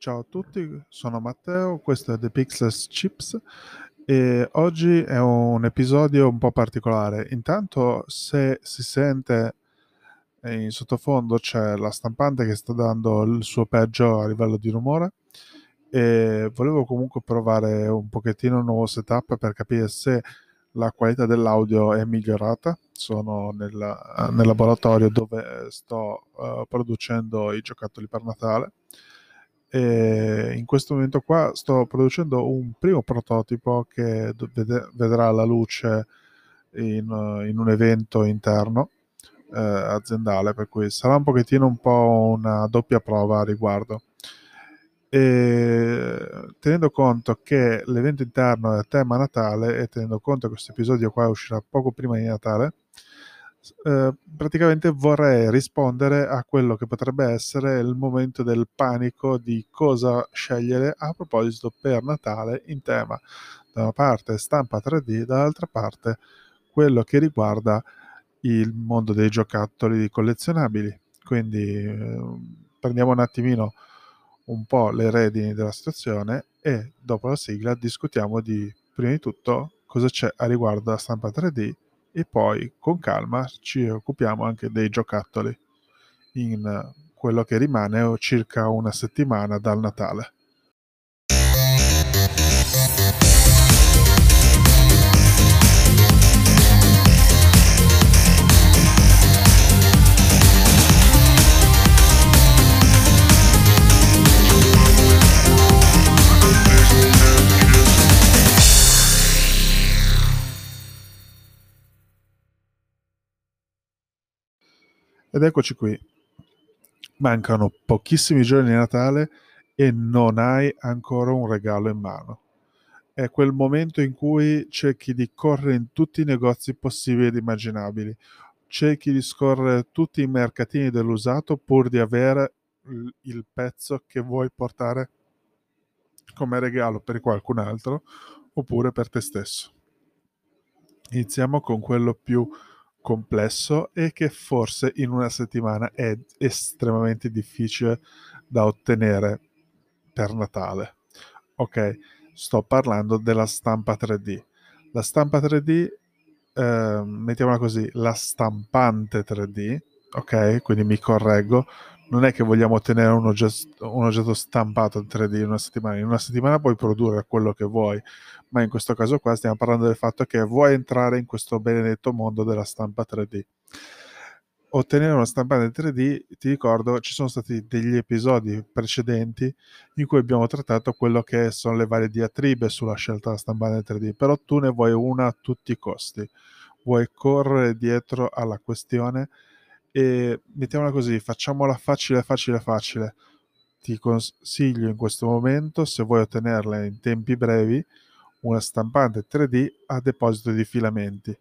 Ciao a tutti, sono Matteo, questo è The Pixels Chips e oggi è un episodio un po' particolare. Intanto se si sente in sottofondo c'è la stampante che sta dando il suo peggio a livello di rumore e volevo comunque provare un pochettino un nuovo setup per capire se la qualità dell'audio è migliorata. Sono nel, nel laboratorio dove sto uh, producendo i giocattoli per Natale e in questo momento qua sto producendo un primo prototipo che vedrà la luce in, in un evento interno eh, aziendale, per cui sarà un pochettino un po' una doppia prova a riguardo. E tenendo conto che l'evento interno è a tema Natale e tenendo conto che questo episodio qua uscirà poco prima di Natale, eh, praticamente vorrei rispondere a quello che potrebbe essere il momento del panico di cosa scegliere a proposito per Natale in tema da una parte stampa 3D, dall'altra parte quello che riguarda il mondo dei giocattoli collezionabili. Quindi eh, prendiamo un attimino un po' le redini della situazione e dopo la sigla discutiamo di prima di tutto cosa c'è a riguardo della stampa 3D e poi con calma ci occupiamo anche dei giocattoli in quello che rimane circa una settimana dal Natale. Ed eccoci qui. Mancano pochissimi giorni di Natale e non hai ancora un regalo in mano. È quel momento in cui cerchi di correre in tutti i negozi possibili ed immaginabili. Cerchi di scorrere tutti i mercatini dell'usato pur di avere il pezzo che vuoi portare come regalo per qualcun altro oppure per te stesso. Iniziamo con quello più complesso e che forse in una settimana è estremamente difficile da ottenere per Natale. Ok, sto parlando della stampa 3D. La stampa 3D, eh, mettiamola così, la stampante 3D, ok, quindi mi correggo, non è che vogliamo ottenere un oggetto, un oggetto stampato in 3D in una settimana. In una settimana puoi produrre quello che vuoi, ma in questo caso qua stiamo parlando del fatto che vuoi entrare in questo benedetto mondo della stampa 3D. Ottenere una stampante 3D, ti ricordo, ci sono stati degli episodi precedenti in cui abbiamo trattato quello che sono le varie diatribe sulla scelta della stampante 3D, però tu ne vuoi una a tutti i costi. Vuoi correre dietro alla questione e mettiamola così, facciamola facile, facile, facile. Ti consiglio in questo momento, se vuoi ottenerla in tempi brevi, una stampante 3D a deposito di filamenti,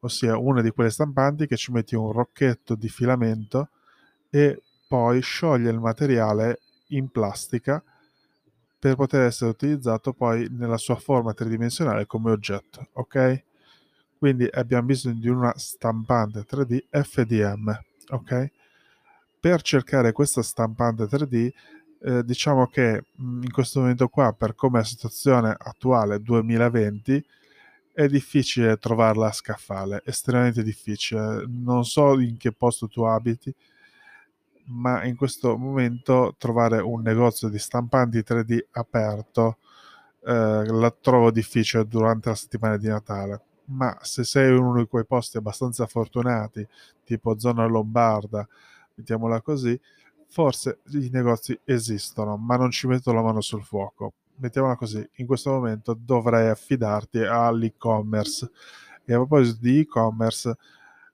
ossia una di quelle stampanti che ci metti un rocchetto di filamento e poi scioglie il materiale in plastica per poter essere utilizzato poi nella sua forma tridimensionale come oggetto, ok? Quindi abbiamo bisogno di una stampante 3D FDM, ok? Per cercare questa stampante 3D eh, diciamo che mh, in questo momento qua, per come è la situazione attuale 2020, è difficile trovarla a scaffale, estremamente difficile. Non so in che posto tu abiti, ma in questo momento trovare un negozio di stampanti 3D aperto eh, la trovo difficile durante la settimana di Natale. Ma se sei uno di quei posti abbastanza fortunati, tipo zona lombarda, mettiamola così, forse i negozi esistono, ma non ci metto la mano sul fuoco. Mettiamola così, in questo momento dovrei affidarti all'e-commerce. E a proposito di e-commerce,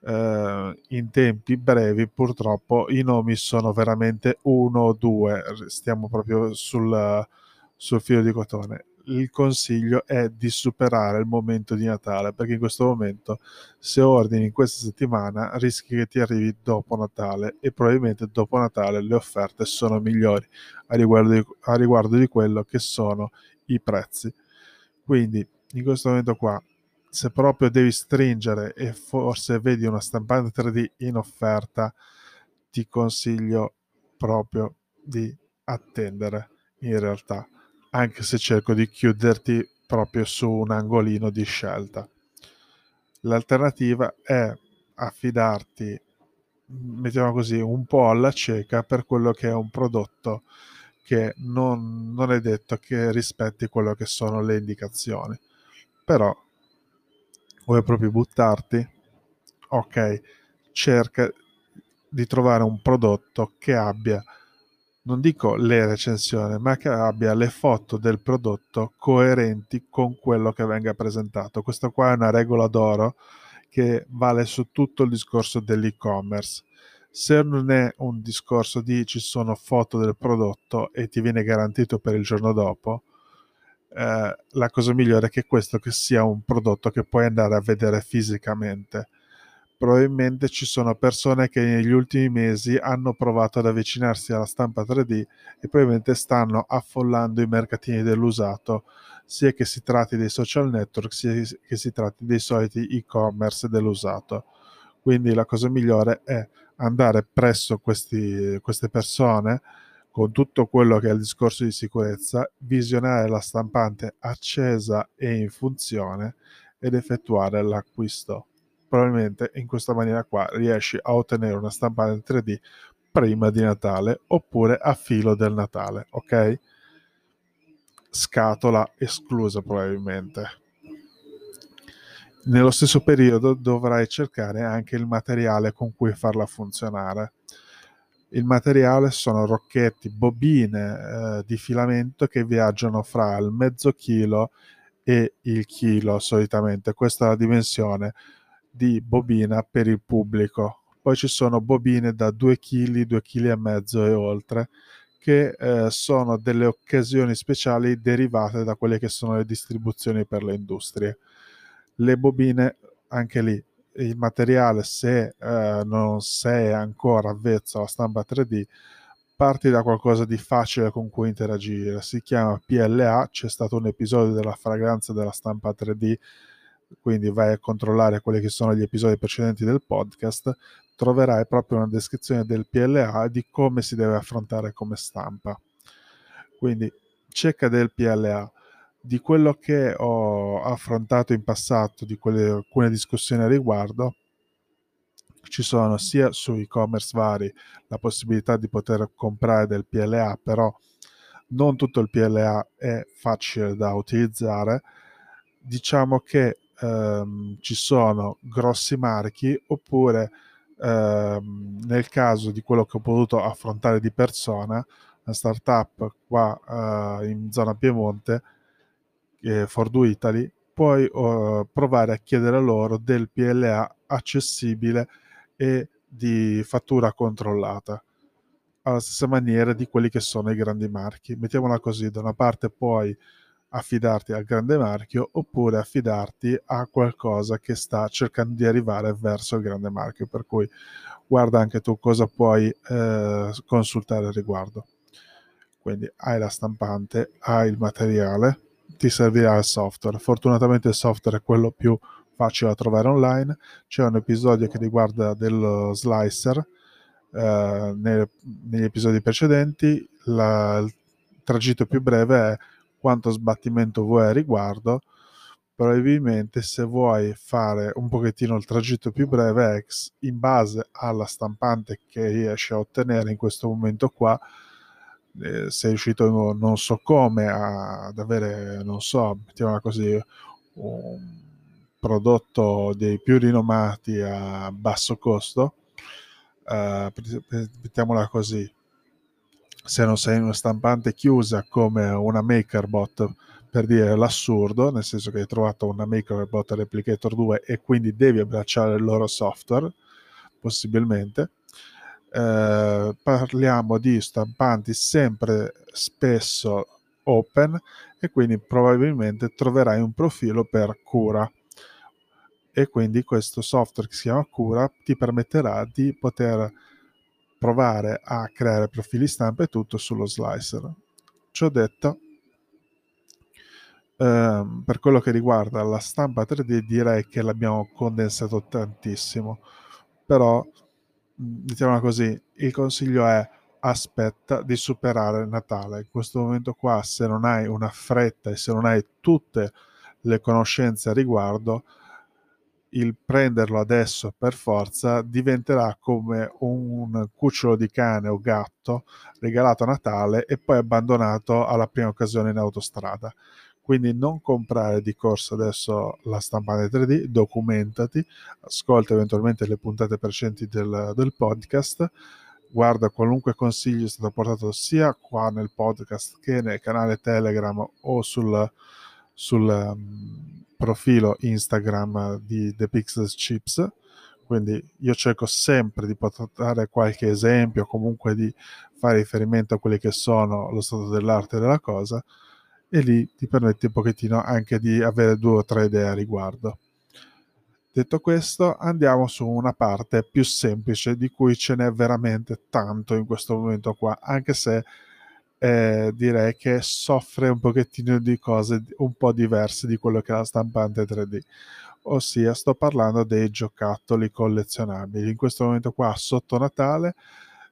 eh, in tempi brevi purtroppo i nomi sono veramente uno o due, stiamo proprio sul, sul filo di cotone il consiglio è di superare il momento di Natale, perché in questo momento se ordini in questa settimana rischi che ti arrivi dopo Natale e probabilmente dopo Natale le offerte sono migliori a riguardo di, a riguardo di quello che sono i prezzi. Quindi in questo momento qua, se proprio devi stringere e forse vedi una stampante 3D in offerta, ti consiglio proprio di attendere in realtà, anche se cerco di chiuderti proprio su un angolino di scelta. L'alternativa è affidarti, mettiamo così, un po' alla cieca per quello che è un prodotto che non, non è detto che rispetti quello che sono le indicazioni. Però vuoi proprio buttarti? Ok, cerca di trovare un prodotto che abbia, non dico le recensioni, ma che abbia le foto del prodotto coerenti con quello che venga presentato. Questa qua è una regola d'oro che vale su tutto il discorso dell'e-commerce. Se non è un discorso di ci sono foto del prodotto e ti viene garantito per il giorno dopo, eh, la cosa migliore è che questo che sia un prodotto che puoi andare a vedere fisicamente probabilmente ci sono persone che negli ultimi mesi hanno provato ad avvicinarsi alla stampa 3D e probabilmente stanno affollando i mercatini dell'usato, sia che si tratti dei social network, sia che si tratti dei soliti e-commerce dell'usato. Quindi la cosa migliore è andare presso questi, queste persone con tutto quello che è il discorso di sicurezza, visionare la stampante accesa e in funzione ed effettuare l'acquisto probabilmente in questa maniera qua riesci a ottenere una stampante 3D prima di Natale oppure a filo del Natale, ok? Scatola esclusa probabilmente. Nello stesso periodo dovrai cercare anche il materiale con cui farla funzionare. Il materiale sono rocchetti, bobine eh, di filamento che viaggiano fra il mezzo chilo e il chilo solitamente. Questa è la dimensione di bobina per il pubblico. Poi ci sono bobine da 2 kg, 2 kg e mezzo e oltre, che eh, sono delle occasioni speciali derivate da quelle che sono le distribuzioni per le industrie. Le bobine, anche lì, il materiale, se eh, non sei ancora avvezzo alla stampa 3D, parti da qualcosa di facile con cui interagire. Si chiama PLA, c'è stato un episodio della fragranza della stampa 3D quindi vai a controllare quelli che sono gli episodi precedenti del podcast, troverai proprio una descrizione del PLA di come si deve affrontare come stampa. Quindi cerca del PLA. Di quello che ho affrontato in passato, di quelle, alcune discussioni a riguardo, ci sono sia su e-commerce vari la possibilità di poter comprare del PLA, però non tutto il PLA è facile da utilizzare. Diciamo che ehm, ci sono grossi marchi oppure ehm, nel caso di quello che ho potuto affrontare di persona, una startup qua eh, in zona Piemonte, eh, Fordu Italy, puoi eh, provare a chiedere loro del PLA accessibile e di fattura controllata alla stessa maniera di quelli che sono i grandi marchi. Mettiamola così, da una parte puoi affidarti al grande marchio oppure affidarti a qualcosa che sta cercando di arrivare verso il grande marchio. Per cui guarda anche tu cosa puoi eh, consultare al riguardo. Quindi hai la stampante hai il materiale ti servirà il software. Fortunatamente il software è quello più facile da trovare online. C'è un episodio che riguarda dello slicer eh, nel, negli episodi precedenti. La, il tragitto più breve è quanto sbattimento vuoi a riguardo, probabilmente se vuoi fare un pochettino il tragitto più breve X in base alla stampante che riesci a ottenere in questo momento qua eh, sei riuscito non so come a, ad avere non so mettiamola così un prodotto dei più rinomati a basso costo uh, mettiamola così se non sei una stampante chiusa come una MakerBot per dire l'assurdo, nel senso che hai trovato una MakerBot Replicator 2 e quindi devi abbracciare il loro software, possibilmente. Eh, parliamo di stampanti sempre spesso open e quindi probabilmente troverai un profilo per cura e quindi questo software che si chiama cura ti permetterà di poter provare a creare profili stampa e tutto sullo slicer. Ciò detto, ehm, per quello che riguarda la stampa 3D direi che l'abbiamo condensato tantissimo, però mettiamola così, il consiglio è aspetta di superare Natale. In questo momento qua, se non hai una fretta e se non hai tutte le conoscenze a riguardo, il prenderlo adesso per forza diventerà come un cucciolo di cane o gatto regalato a Natale e poi abbandonato alla prima occasione in autostrada. Quindi non comprare di corso adesso la stampante 3D, documentati, ascolta eventualmente le puntate precedenti del, del podcast, guarda qualunque consiglio è stato portato sia qua nel podcast che nel canale Telegram o sul, sul um, profilo Instagram di The Pixels Chips. Quindi io cerco sempre di portare qualche esempio, comunque di fare riferimento a quelli che sono lo stato dell'arte della cosa e lì ti permette un pochettino anche di avere due o tre idee a riguardo. Detto questo, andiamo su una parte più semplice di cui ce n'è veramente tanto in questo momento qua, anche se eh, direi che soffre un pochettino di cose un po' diverse di quello che è la stampante 3D. Ossia, sto parlando dei giocattoli collezionabili. In questo momento qua, sotto Natale,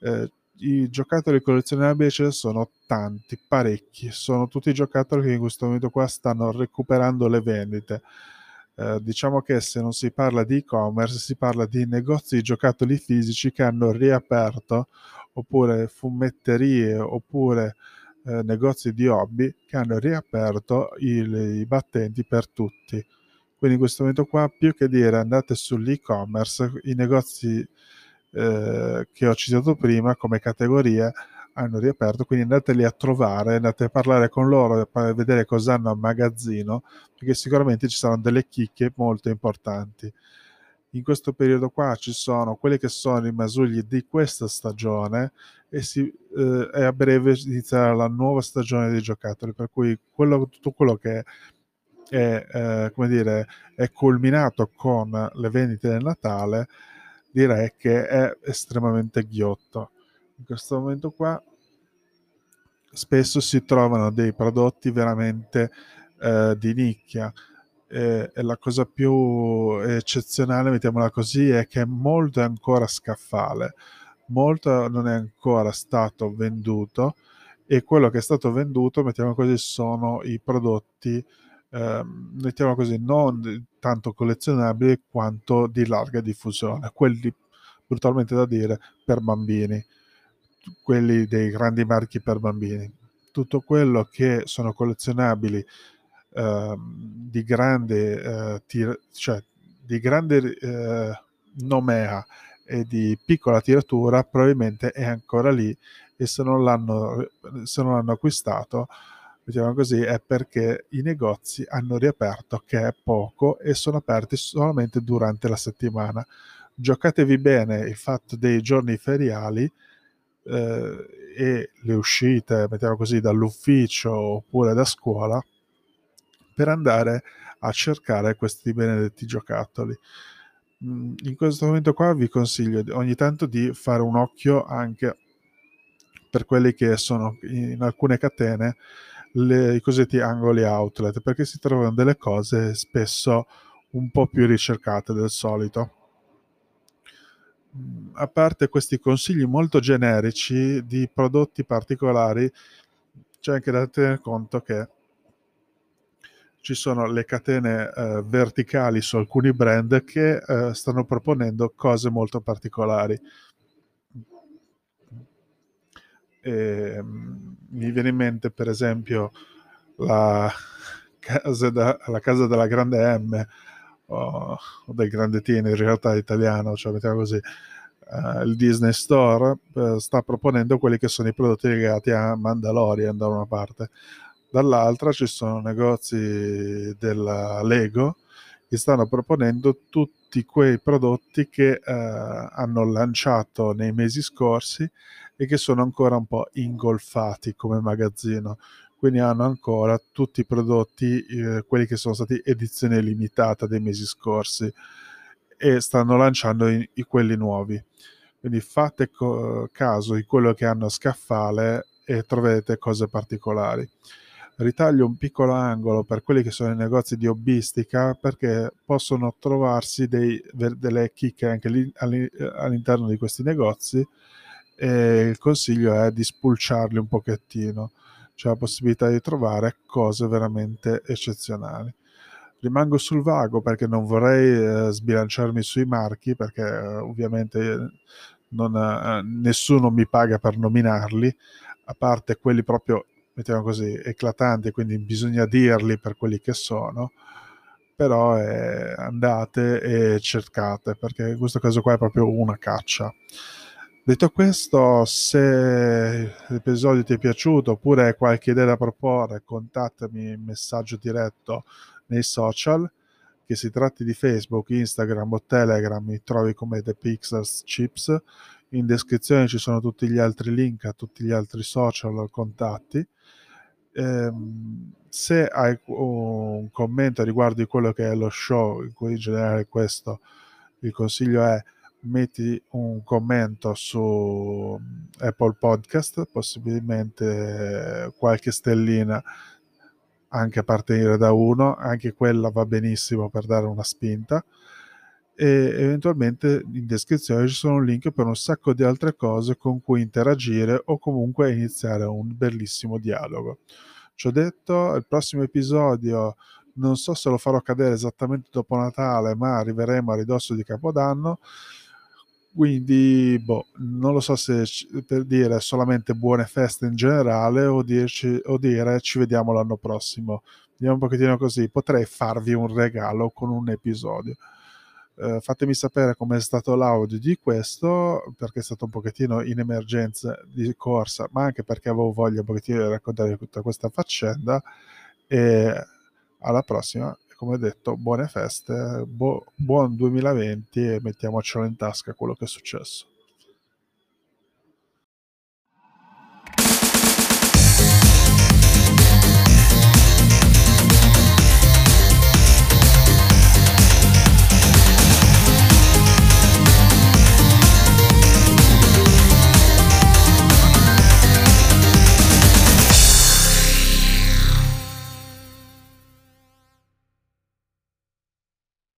eh, i giocattoli collezionabili ce ne sono tanti, parecchi. Sono tutti giocattoli che in questo momento qua stanno recuperando le vendite. Eh, diciamo che se non si parla di e-commerce, si parla di negozi di giocattoli fisici che hanno riaperto, oppure fumetterie, oppure eh, negozi di hobby che hanno riaperto il, i battenti per tutti. Quindi in questo momento qua, più che dire andate sull'e-commerce, i negozi eh, che ho citato prima come categorie hanno riaperto, quindi andateli a trovare, andate a parlare con loro per vedere cosa hanno a magazzino, perché sicuramente ci saranno delle chicche molto importanti. In questo periodo qua ci sono quelli che sono i masugli di questa stagione e, si, eh, e a breve inizierà la nuova stagione dei giocattoli, per cui quello, tutto quello che è, eh, come dire, è culminato con le vendite del Natale direi che è estremamente ghiotto. In questo momento qua spesso si trovano dei prodotti veramente eh, di nicchia. E, e, la cosa più eccezionale, mettiamola così, è che molto è ancora scaffale, molto non è ancora stato venduto e quello che è stato venduto, mettiamo così, sono i prodotti eh, mettiamo così, non tanto collezionabili quanto di larga diffusione, quelli brutalmente da dire per bambini, quelli dei grandi marchi per bambini. Tutto quello che sono collezionabili eh, di grande, eh, tir- cioè, di grande eh, nomea e di piccola tiratura probabilmente è ancora lì e se non l'hanno, se non l'hanno acquistato diciamo così, è perché i negozi hanno riaperto, che è poco, e sono aperti solamente durante la settimana. Giocatevi bene il fatto dei giorni feriali eh, e le uscite, mettiamo così, dall'ufficio oppure da scuola per andare a cercare questi benedetti giocattoli. Mm, in questo momento qua vi consiglio ogni tanto di fare un occhio anche per quelli che sono in alcune catene le, i cosiddetti angoli outlet perché si trovano delle cose spesso un po' più ricercate del solito. Mm, a parte questi consigli molto generici di prodotti particolari, c'è anche da tenere conto che ci sono le catene eh, verticali su alcuni brand che eh, stanno proponendo cose molto particolari. E, mm, mi viene in mente per esempio la casa, da, la casa della grande M o, o, del grande T in realtà italiano, cioè mettiamo così, uh, il Disney Store uh, sta proponendo quelli che sono i prodotti legati a Mandalorian da una parte, dall'altra ci sono negozi della Lego che stanno proponendo tutti quei prodotti che uh, hanno lanciato nei mesi scorsi e che sono ancora un po' ingolfati come magazzino. Quindi hanno ancora tutti i prodotti, eh, quelli che sono stati edizione limitata dei mesi scorsi e stanno lanciando i, i quelli nuovi. Quindi fate co- caso di quello che hanno a scaffale e troverete cose particolari. Ritaglio un piccolo angolo per quelli che sono i negozi di hobbistica perché possono trovarsi dei, delle chicche anche lì all'interno di questi negozi e il consiglio è di spulciarli un pochettino, c'è la possibilità di trovare cose veramente eccezionali. Rimango sul vago perché non vorrei eh, sbilanciarmi sui marchi perché eh, ovviamente non, eh, nessuno mi paga per nominarli, a parte quelli proprio, mettiamo così, eclatanti, quindi bisogna dirli per quelli che sono però eh, andate e cercate perché in questo caso qua è proprio una caccia. Detto questo, se l'episodio ti è piaciuto oppure hai qualche idea da proporre, contattami in messaggio diretto nei social, che si tratti di Facebook, Instagram o Telegram, mi trovi come The. In descrizione ci sono tutti gli altri link a tutti gli altri social contatti. Ehm, se hai un commento riguardo quello che è lo show, in cui in generale questo, il consiglio è metti un commento su Apple Podcast, possibilmente qualche stellina anche a partire da uno, anche quella va benissimo per dare una spinta e eventualmente in descrizione ci sono link per un sacco di altre cose con cui interagire o comunque iniziare un bellissimo dialogo. Ci ho detto, il prossimo episodio non so se lo farò cadere esattamente dopo Natale, ma arriveremo a ridosso di Capodanno. Quindi, boh, non lo so se per dire solamente buone feste in generale o, dirci, o dire ci vediamo l'anno prossimo. Vediamo un pochettino così. Potrei farvi un regalo con un episodio. Eh, fatemi sapere com'è stato l'audio di questo, perché è stato un pochettino in emergenza di corsa, ma anche perché avevo voglia un pochettino di raccontare tutta questa faccenda. E alla prossima, come detto, buone feste, bu- buon 2020 e mettiamocelo in tasca quello che è successo.